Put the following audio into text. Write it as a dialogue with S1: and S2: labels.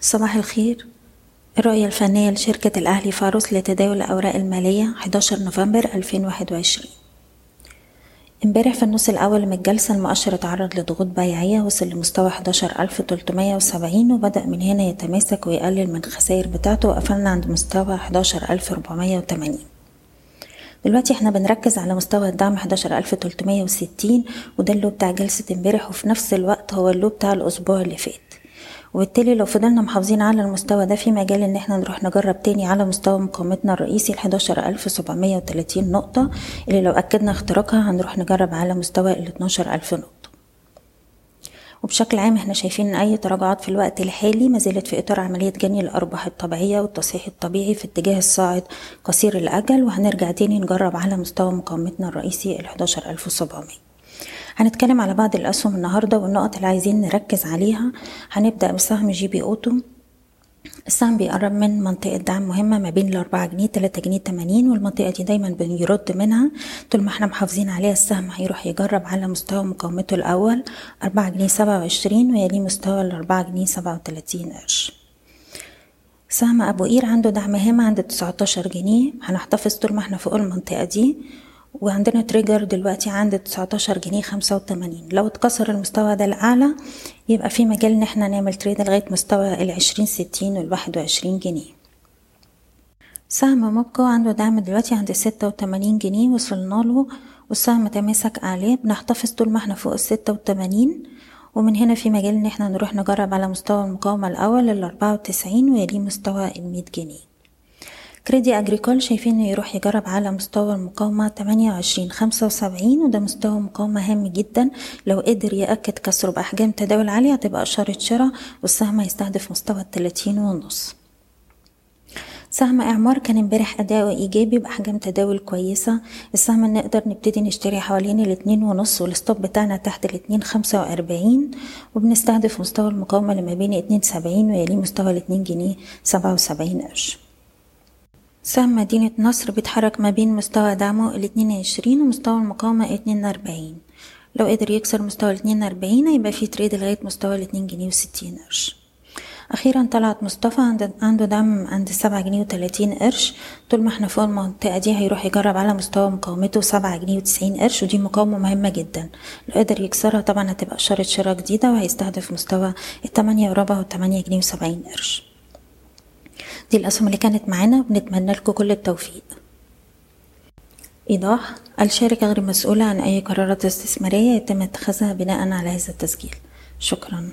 S1: صباح الخير. الرؤية الفنية لشركة الأهلي فاروس لتداول الأوراق المالية 11 نوفمبر 2021 امبارح في النص الأول من الجلسة المؤشر اتعرض لضغوط بيعية وصل لمستوى 11370 وبدأ من هنا يتماسك ويقلل من الخسائر بتاعته وقفلنا عند مستوى 11480 دلوقتي إحنا بنركز على مستوى الدعم 11360 وده ال low بتاع جلسة امبارح وفي نفس الوقت هو ال low بتاع الأسبوع اللي فات. وبالتالي لو فضلنا محافظين على المستوى ده في مجال إن إحنا نروح نجرب تاني على مستوى مقاومتنا الرئيسي ال 11730 نقطة اللي لو أكدنا اختراقها هنروح نجرب على مستوى ال 12000 نقطة. وبشكل عام إحنا شايفين ان أي تراجعات في الوقت الحالي ما زالت في إطار عملية جني الأرباح الطبيعية والتصحيح الطبيعي في اتجاه الصاعد قصير الأجل وهنرجع تاني نجرب على مستوى مقاومتنا الرئيسي ال 11700 هنتكلم على بعض الأسهم النهاردة والنقط اللي عايزين نركز عليها. هنبدأ بسهم جي بي أوتو. السهم بيقرب من منطقة دعم مهمة ما بين الأربعة جنيه تلاتة جنيه تمانين والمنطقة دي دايما بيرد منها. طول ما إحنا محافظين عليها السهم هيروح يجرب على مستوى مقاومته الأول أربعة جنيه سبعة وعشرين ويليه مستوى الأربعة جنيه سبعة وتلاتين قرش. سهم أبو قير عنده دعم هام عند تسعتاشر جنيه. هنحتفظ طول ما إحنا فوق المنطقة دي. وعندنا تريجر دلوقتي عند 19 جنيه 85 لو اتكسر المستوى ده الأعلى يبقى في مجال إن إحنا نعمل تريد لغاية مستوى العشرين ستين والواحد وعشرين جنيه. سهم موبكو عنده دعم دلوقتي عند ستة وتمانين جنيه وصلنا له والسهم تماسك عليه بنحتفظ طول ما إحنا فوق الستة وتمانين. ومن هنا في مجال إن إحنا نروح نجرب على مستوى المقاومة الأول الأربعة وتسعين ويليه مستوى المية جنيه. كريدي أجريكول شايفين يروح يجرب على مستوى المقاومة تمانية وعشرين خمسة وسبعين وده مستوى مقاومة هام جدا. لو قدر يأكد كسره بأحجام تداول عالية هتبقى إشارة شراء والسهم هيستهدف مستوى التلاتين ونص. سهم إعمار كان امبارح أداؤه إيجابي بأحجام تداول كويسة. السهم نقدر نبتدي نشتري حوالين الاتنين ونص والستوب بتاعنا تحت الاتنين خمسة وأربعين وبنستهدف مستوى المقاومة اللي ما بين اتنين سبعين ويليه مستوى الاتنين جنيه سبعة وسبعين قرش. سهم مدينة نصر بيتحرك ما بين مستوى دعمه الاتنين وعشرين ومستوى المقاومة اتنين وأربعين. لو قدر يكسر مستوى الاتنين وأربعين هيبقى في تريد لغاية مستوى الاتنين جنيه وستين قرش. أخيرا طلعت مصطفى عنده دعم عند سبعة جنيه وتلاتين قرش. طول ما إحنا فوق المنطقة دي هيروح يجرب على مستوى مقاومته سبعة جنيه وتسعين قرش ودي مقاومة مهمة جدا. لو قدر يكسرها طبعا هتبقى إشارة شراء جديدة وهيستهدف مستوى التمانية وربع والتمانية جنيه وسبعين قرش. دي الأسهم اللي كانت معانا وبنتمنى لكم كل التوفيق. إيضاح الشركة غير مسؤولة عن أي قرارات استثمارية يتم اتخاذها بناء على هذا التسجيل. شكراً.